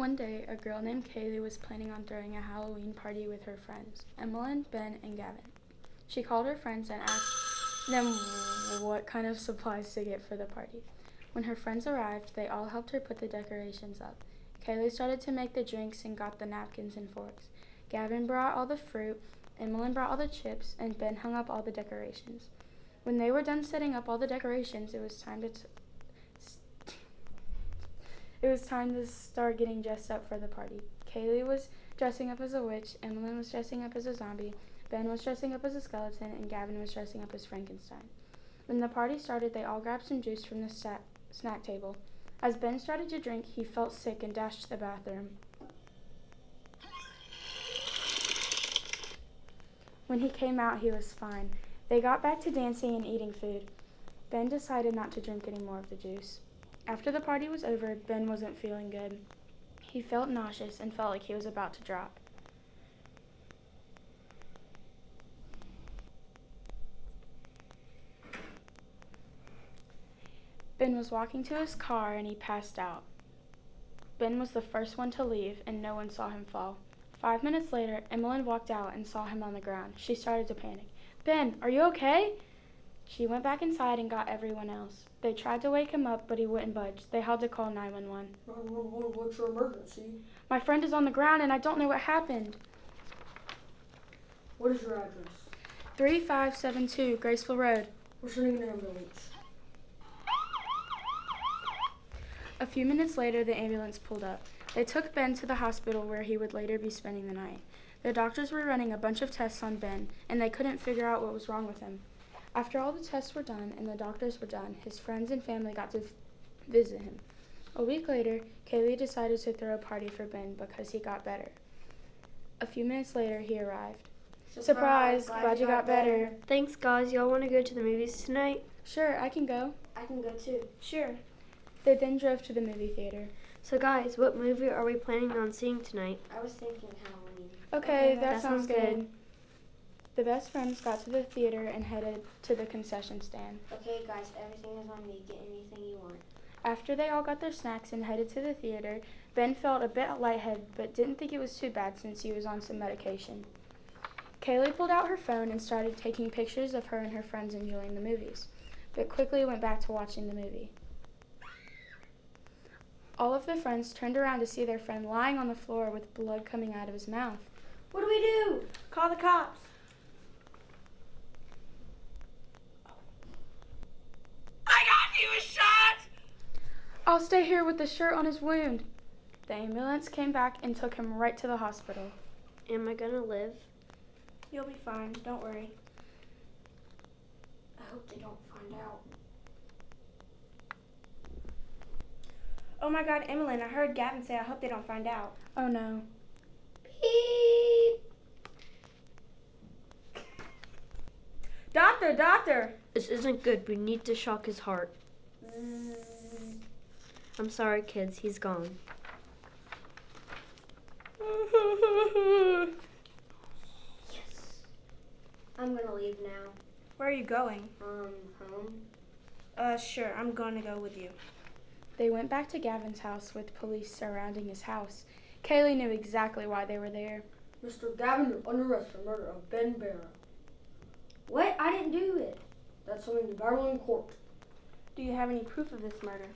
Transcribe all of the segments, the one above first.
One day, a girl named Kaylee was planning on throwing a Halloween party with her friends, Emmeline, Ben, and Gavin. She called her friends and asked them what kind of supplies to get for the party. When her friends arrived, they all helped her put the decorations up. Kaylee started to make the drinks and got the napkins and forks. Gavin brought all the fruit, Emmeline brought all the chips, and Ben hung up all the decorations. When they were done setting up all the decorations, it was time to it was time to start getting dressed up for the party. Kaylee was dressing up as a witch, Emmeline was dressing up as a zombie, Ben was dressing up as a skeleton, and Gavin was dressing up as Frankenstein. When the party started, they all grabbed some juice from the snack table. As Ben started to drink, he felt sick and dashed to the bathroom. When he came out, he was fine. They got back to dancing and eating food. Ben decided not to drink any more of the juice. After the party was over, Ben wasn't feeling good. He felt nauseous and felt like he was about to drop. Ben was walking to his car and he passed out. Ben was the first one to leave and no one saw him fall. Five minutes later, Emmeline walked out and saw him on the ground. She started to panic. Ben, are you okay? She went back inside and got everyone else. They tried to wake him up, but he wouldn't budge. They had to call 911. 911, what's your emergency? My friend is on the ground and I don't know what happened. What is your address? 3572 Graceful Road. We're sending an ambulance. A few minutes later, the ambulance pulled up. They took Ben to the hospital where he would later be spending the night. The doctors were running a bunch of tests on Ben, and they couldn't figure out what was wrong with him. After all the tests were done and the doctors were done, his friends and family got to visit him. A week later, Kaylee decided to throw a party for Ben because he got better. A few minutes later, he arrived. Surprise! Glad you got better. Thanks, guys. Y'all want to go to the movies tonight? Sure, I can go. I can go too. Sure. They then drove to the movie theater. So, guys, what movie are we planning on seeing tonight? I was thinking Halloween. Okay, Okay, that, that sounds sounds good. good. The best friends got to the theater and headed to the concession stand. Okay, guys, everything is on me. Get anything you want. After they all got their snacks and headed to the theater, Ben felt a bit lightheaded but didn't think it was too bad since he was on some medication. Kaylee pulled out her phone and started taking pictures of her and her friends enjoying the movies, but quickly went back to watching the movie. All of the friends turned around to see their friend lying on the floor with blood coming out of his mouth. What do we do? Call the cops! I got you a shot! I'll stay here with the shirt on his wound. The ambulance came back and took him right to the hospital. Am I gonna live? You'll be fine, don't worry. I hope they don't find out. Oh my god, Emmeline, I heard Gavin say I hope they don't find out. Oh no. Beep. Doctor, doctor! This isn't good. We need to shock his heart. I'm sorry, kids. He's gone. Yes. I'm gonna leave now. Where are you going? Um, home. Uh, sure, I'm going to go with you. They went back to Gavin's house with police surrounding his house. Kaylee knew exactly why they were there. Mr. Gavin, you're under arrest for murder of Ben Barrow. What? I didn't do it. That's something to battle in court. Do you have any proof of this murder?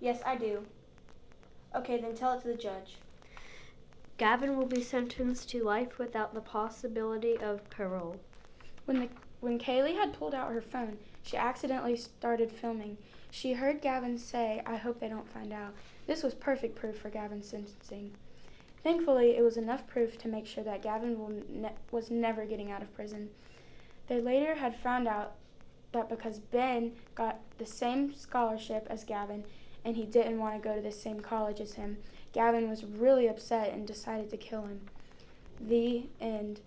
Yes, I do. Okay, then tell it to the judge. Gavin will be sentenced to life without the possibility of parole. When the when Kaylee had pulled out her phone, she accidentally started filming. She heard Gavin say, "I hope they don't find out." This was perfect proof for Gavin's sentencing. Thankfully, it was enough proof to make sure that Gavin will ne- was never getting out of prison. They later had found out that because Ben got the same scholarship as Gavin and he didn't want to go to the same college as him, Gavin was really upset and decided to kill him. The end.